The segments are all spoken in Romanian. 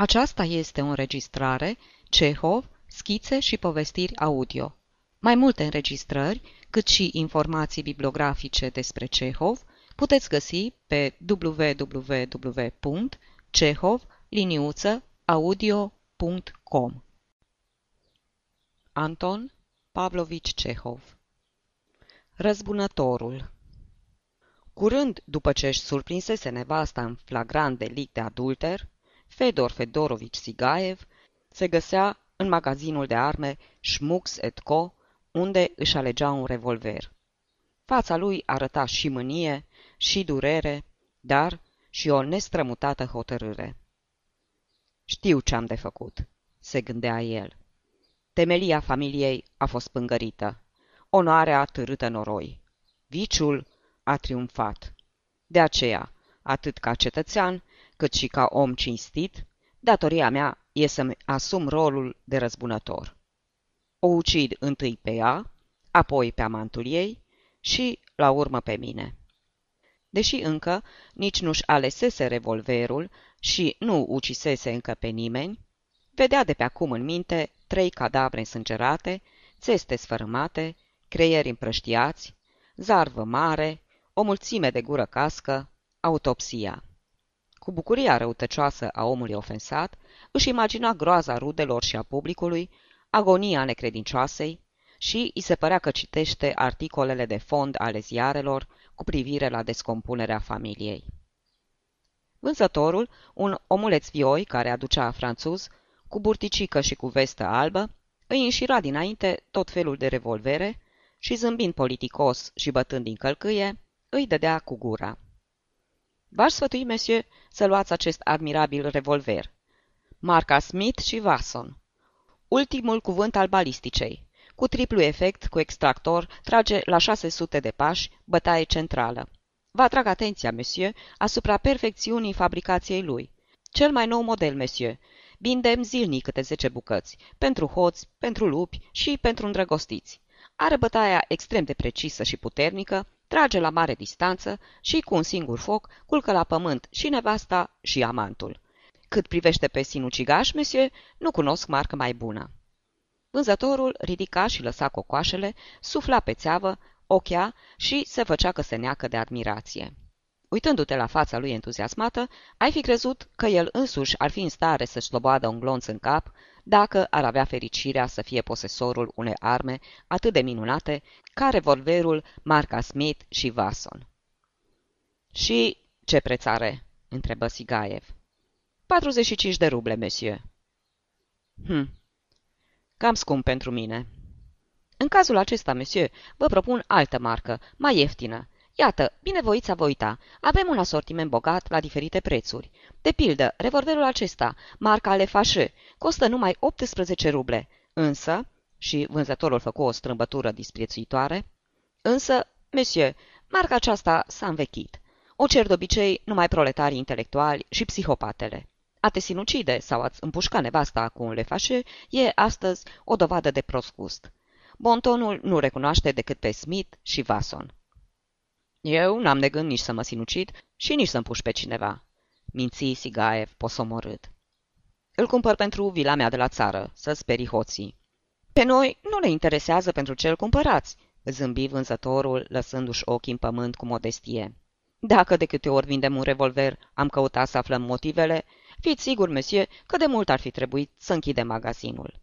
Aceasta este o înregistrare Cehov, schițe și povestiri audio. Mai multe înregistrări, cât și informații bibliografice despre Cehov, puteți găsi pe www.cehov-audio.com Anton Pavlovici Cehov. Răzbunătorul. Curând după ce își surprinsese nevasta în flagrant delict de adulter, Fedor Fedorovici Sigaev se găsea în magazinul de arme Schmux Co., unde își alegea un revolver. Fața lui arăta și mânie, și durere, dar și o nestrămutată hotărâre. Știu ce am de făcut, se gândea el. Temelia familiei a fost pângărită. Onoarea a târâtă noroi. Viciul a triumfat. De aceea, atât ca cetățean, cât și ca om cinstit, datoria mea e să-mi asum rolul de răzbunător. O ucid întâi pe ea, apoi pe amantul ei și, la urmă, pe mine. Deși încă nici nu-și alesese revolverul și nu ucisese încă pe nimeni, vedea de pe acum în minte trei cadavre însângerate, țeste sfărâmate, creieri împrăștiați, zarvă mare, o mulțime de gură cască, autopsia. Cu bucuria răutăcioasă a omului ofensat, își imagina groaza rudelor și a publicului, agonia necredincioasei și îi se părea că citește articolele de fond ale ziarelor cu privire la descompunerea familiei. Vânzătorul, un omuleț vioi care aducea franțuz, cu burticică și cu vestă albă, îi înșira dinainte tot felul de revolvere și, zâmbind politicos și bătând din călcâie, îi dădea cu gura. V-aș sfătui, monsieur, să luați acest admirabil revolver. Marca Smith și Wasson. Ultimul cuvânt al balisticei. Cu triplu efect, cu extractor, trage la 600 de pași, bătaie centrală. Vă atrag atenția, monsieur, asupra perfecțiunii fabricației lui. Cel mai nou model, monsieur. Bindem zilnic câte 10 bucăți, pentru hoți, pentru lupi și pentru îndrăgostiți. Are bătaia extrem de precisă și puternică, trage la mare distanță și, cu un singur foc, culcă la pământ și nevasta și amantul. Cât privește pe sinucigaș, monsieur, nu cunosc marcă mai bună. Vânzătorul ridica și lăsa cocoașele, sufla pe țeavă, ochea și se făcea că se neacă de admirație. Uitându-te la fața lui entuziasmată, ai fi crezut că el însuși ar fi în stare să-și slobadă un glonț în cap dacă ar avea fericirea să fie posesorul unei arme atât de minunate ca revolverul marca Smith și Vasson. Și ce preț are?" întrebă Sigaev. 45 de ruble, monsieur." Hm, cam scump pentru mine." În cazul acesta, monsieur, vă propun altă marcă, mai ieftină. Iată, binevoiți a vă uita, avem un asortiment bogat la diferite prețuri. De pildă, revolverul acesta, marca Le Fache, costă numai 18 ruble, însă, și vânzătorul făcu o strâmbătură disprețuitoare, însă, monsieur, marca aceasta s-a învechit. O cer de obicei numai proletarii intelectuali și psihopatele. A te sinucide sau a-ți împușca nevasta cu un lefașe e astăzi o dovadă de prost gust. Bontonul nu recunoaște decât pe Smith și Vason. Eu n-am de gând nici să mă sinucid și nici să puși pe cineva. Minții Sigaev posomorât. Îl cumpăr pentru vila mea de la țară, să speri hoții. Pe noi nu ne interesează pentru ce îl cumpărați, zâmbi vânzătorul, lăsându-și ochii în pământ cu modestie. Dacă de câte ori vindem un revolver am căutat să aflăm motivele, fiți sigur, monsieur, că de mult ar fi trebuit să închidem magazinul.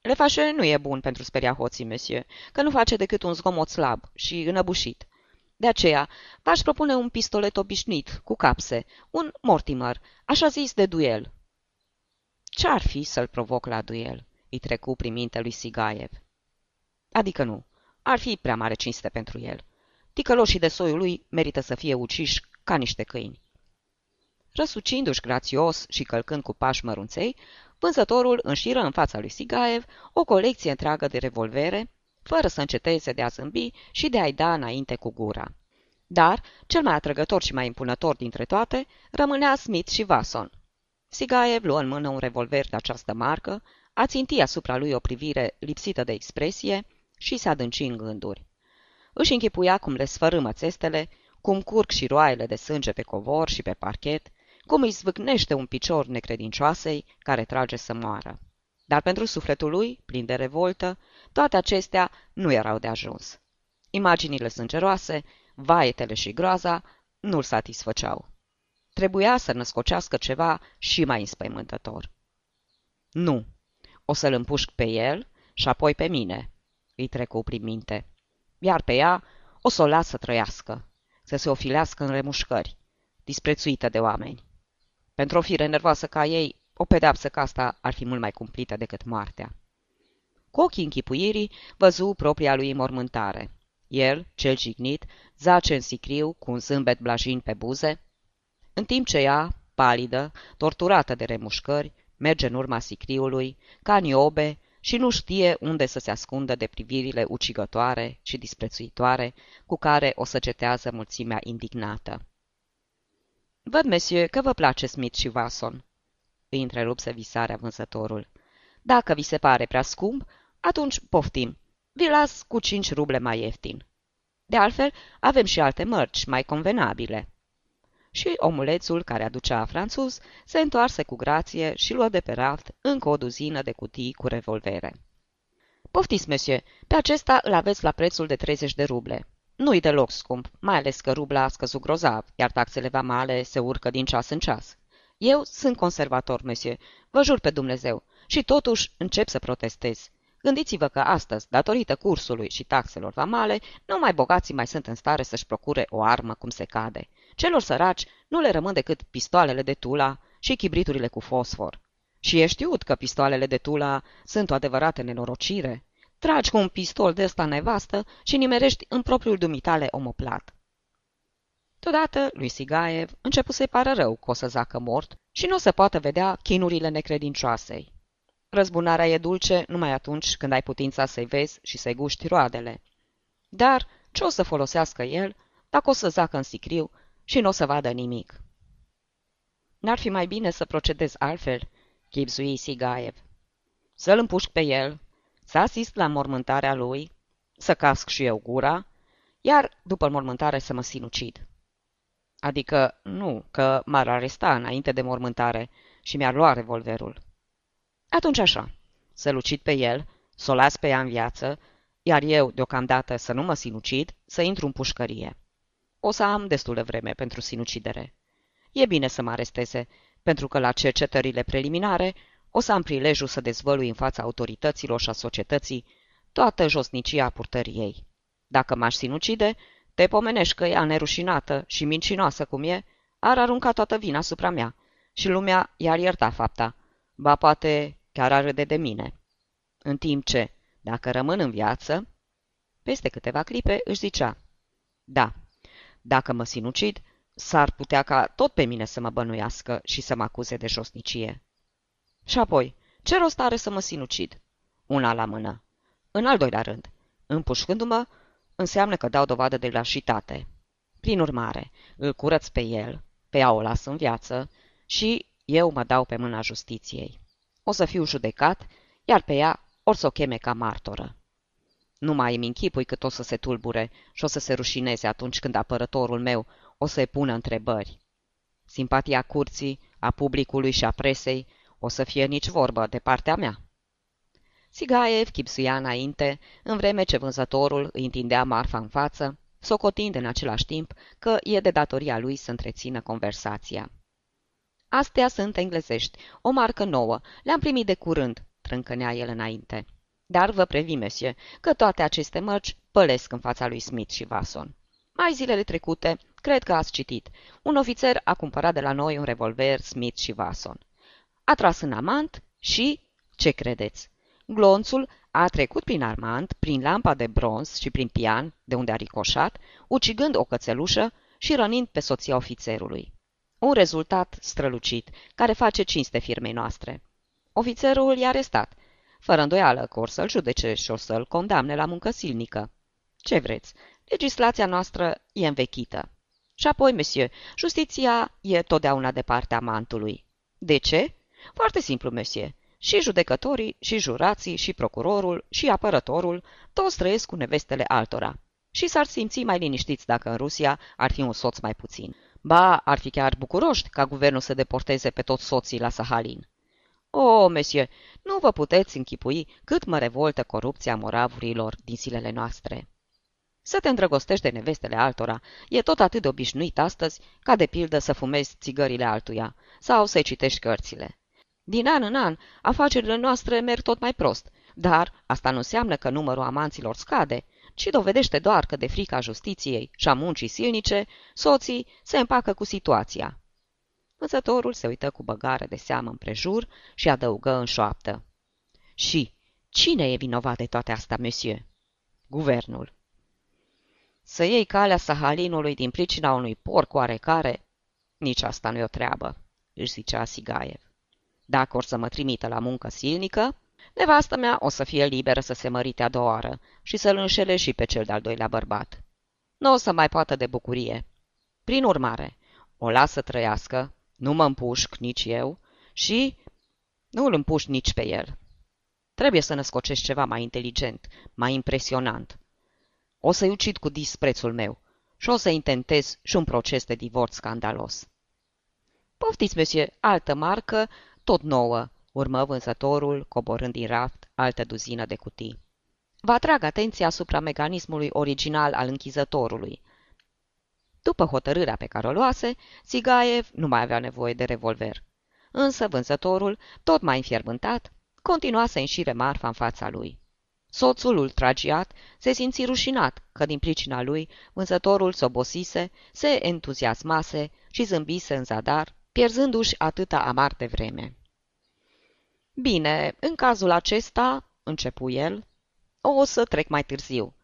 Lefașe nu e bun pentru speria hoții, monsieur, că nu face decât un zgomot slab și înăbușit. De aceea, v-aș propune un pistolet obișnuit, cu capse, un Mortimer, așa zis de duel. Ce-ar fi să-l provoc la duel? îi trecu prin minte lui Sigaev. Adică nu, ar fi prea mare cinste pentru el. Ticăloșii de soiul lui merită să fie uciși ca niște câini. Răsucindu-și grațios și călcând cu pași mărunței, vânzătorul înșiră în fața lui Sigaev o colecție întreagă de revolvere, fără să înceteze de a zâmbi și de a-i da înainte cu gura. Dar, cel mai atrăgător și mai impunător dintre toate, rămânea Smith și Vason. Sigaev luă în mână un revolver de această marcă, a ținti asupra lui o privire lipsită de expresie și se adânci în gânduri. Își închipuia cum le sfărâmă țestele, cum curg și roaiele de sânge pe covor și pe parchet, cum îi zvâcnește un picior necredincioasei care trage să moară. Dar pentru sufletul lui, plin de revoltă, toate acestea nu erau de ajuns. Imaginile sângeroase, vaetele și groaza nu-l satisfăceau. Trebuia să născocească ceva și mai înspăimântător. Nu, o să-l împușc pe el și apoi pe mine, îi trecu prin minte. Iar pe ea o să o las să trăiască, să se ofilească în remușcări, disprețuită de oameni. Pentru o fire nervoasă ca ei, o pedeapsă ca asta ar fi mult mai cumplită decât moartea. Cu ochii închipuirii văzu propria lui mormântare. El, cel jignit, zace în sicriu cu un zâmbet blajin pe buze, în timp ce ea, palidă, torturată de remușcări, merge în urma sicriului, ca niobe, și nu știe unde să se ascundă de privirile ucigătoare și disprețuitoare cu care o săgetează mulțimea indignată. Văd, monsieur, că vă place Smith și Vasson, îi întrerupse visarea vânzătorul. Dacă vi se pare prea scump, atunci poftim. Vi las cu cinci ruble mai ieftin. De altfel, avem și alte mărci mai convenabile. Și omulețul care aducea franțuz se întoarse cu grație și luă de pe raft încă o duzină de cutii cu revolvere. Poftiți, monsieur, pe acesta îl aveți la prețul de 30 de ruble. Nu-i deloc scump, mai ales că rubla a scăzut grozav, iar taxele vamale se urcă din ceas în ceas. Eu sunt conservator, monsieur, vă jur pe Dumnezeu, și totuși încep să protestez. Gândiți-vă că astăzi, datorită cursului și taxelor vamale, numai bogații mai sunt în stare să-și procure o armă cum se cade. Celor săraci nu le rămân decât pistoalele de tula și chibriturile cu fosfor. Și e știut că pistoalele de tula sunt o adevărată nenorocire. Tragi cu un pistol de ăsta nevastă și nimerești în propriul dumitale omoplat. Todată, lui Sigaev începu să-i pară rău că o să zacă mort și nu o să poată vedea chinurile necredincioasei. Răzbunarea e dulce numai atunci când ai putința să-i vezi și să-i guști roadele. Dar ce o să folosească el dacă o să zacă în sicriu și nu o să vadă nimic? N-ar fi mai bine să procedez altfel, chipzui Sigaev. Să-l împușc pe el, să asist la mormântarea lui, să casc și eu gura, iar după mormântare să mă sinucid. Adică nu, că m-ar aresta înainte de mormântare și mi-ar lua revolverul. Atunci așa, să lucid pe el, să o las pe ea în viață, iar eu, deocamdată, să nu mă sinucid, să intru în pușcărie. O să am destul de vreme pentru sinucidere. E bine să mă aresteze, pentru că la cercetările preliminare o să am prilejul să dezvălui în fața autorităților și a societății toată josnicia purtării ei. Dacă m-aș sinucide, te pomenești că ea nerușinată și mincinoasă cum e, ar arunca toată vina asupra mea și lumea i-ar ierta fapta. Ba poate chiar ar râde de mine. În timp ce, dacă rămân în viață, peste câteva clipe își zicea, Da, dacă mă sinucid, s-ar putea ca tot pe mine să mă bănuiască și să mă acuze de josnicie. Și apoi, ce rost are să mă sinucid? Una la mână. În al doilea rând, împușcându-mă, înseamnă că dau dovadă de lașitate. Prin urmare, îl curăț pe el, pe ea o las în viață și eu mă dau pe mâna justiției. O să fiu judecat, iar pe ea or să o cheme ca martoră. Nu mai îmi închipui cât o să se tulbure și o să se rușineze atunci când apărătorul meu o să-i pună întrebări. Simpatia curții, a publicului și a presei o să fie nici vorbă de partea mea. Sigaev chipsuia înainte, în vreme ce vânzătorul îi întindea marfa în față, socotind în același timp că e de datoria lui să întrețină conversația. Astea sunt englezești, o marcă nouă, le-am primit de curând, trâncănea el înainte. Dar vă previm, monsieur, că toate aceste mărci pălesc în fața lui Smith și Vason. Mai zilele trecute, cred că ați citit, un ofițer a cumpărat de la noi un revolver Smith și Vason. A tras în amant și, ce credeți, Glonțul a trecut prin armant, prin lampa de bronz și prin pian, de unde a ricoșat, ucigând o cățelușă și rănind pe soția ofițerului. Un rezultat strălucit, care face cinste firmei noastre. Ofițerul i-a arestat, fără îndoială că or să-l judece și o să-l condamne la muncă silnică. Ce vreți, legislația noastră e învechită. Și apoi, monsieur, justiția e totdeauna de partea amantului. De ce? Foarte simplu, monsieur. Și judecătorii, și jurații, și procurorul, și apărătorul, toți trăiesc cu nevestele altora. Și s-ar simți mai liniștiți dacă în Rusia ar fi un soț mai puțin. Ba, ar fi chiar bucuroși ca guvernul să deporteze pe toți soții la Sahalin. O, oh, monsieur, nu vă puteți închipui cât mă revoltă corupția moravurilor din zilele noastre. Să te îndrăgostești de nevestele altora e tot atât de obișnuit astăzi ca de pildă să fumezi țigările altuia sau să-i citești cărțile. Din an în an, afacerile noastre merg tot mai prost, dar asta nu înseamnă că numărul amanților scade, ci dovedește doar că de frica justiției și a muncii silnice, soții se împacă cu situația. Vânzătorul se uită cu băgare de seamă împrejur și adăugă în șoaptă. Și cine e vinovat de toate astea, monsieur? Guvernul. Să iei calea Sahalinului din pricina unui porc oarecare? Nici asta nu e o treabă, își zicea Sigaev. Dacă or să mă trimită la muncă silnică, nevastă mea o să fie liberă să se mărite a doua oară și să-l înșele și pe cel de-al doilea bărbat. Nu o să mai poată de bucurie. Prin urmare, o lasă trăiască, nu mă împușc nici eu și nu îl împușc nici pe el. Trebuie să născocești ceva mai inteligent, mai impresionant. O să-i ucid cu disprețul meu și o să intentez și un proces de divorț scandalos. Poftiți, monsieur, altă marcă, tot nouă, urmă vânzătorul, coborând din raft altă duzină de cutii. Vă atrag atenția asupra mecanismului original al închizătorului. După hotărârea pe care o luase, Sigaev nu mai avea nevoie de revolver. Însă vânzătorul, tot mai înfierbântat, continua să înșire marfa în fața lui. Soțul ultragiat se simți rușinat că din pricina lui vânzătorul sobosise, se entuziasmase și zâmbise în zadar, pierzându-și atâta amar de vreme. Bine, în cazul acesta, începu el, o să trec mai târziu.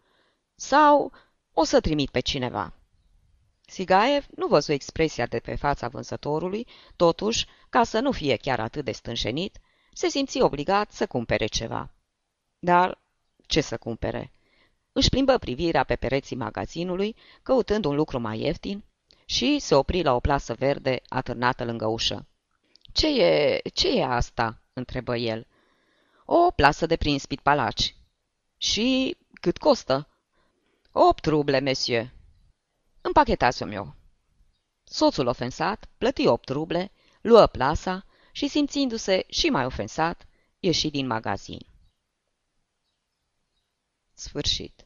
Sau o să trimit pe cineva. Sigaev nu văzu expresia de pe fața vânzătorului, totuși, ca să nu fie chiar atât de stânjenit, se simți obligat să cumpere ceva. Dar ce să cumpere? Își plimbă privirea pe pereții magazinului, căutând un lucru mai ieftin, și se opri la o plasă verde atârnată lângă ușă. Ce e, ce e asta?" întrebă el. O plasă de prin spitpalaci. Și cât costă? Opt ruble, monsieur. Împachetați-o meu. Soțul ofensat plăti opt ruble, luă plasa și, simțindu-se și mai ofensat, ieși din magazin. Sfârșit.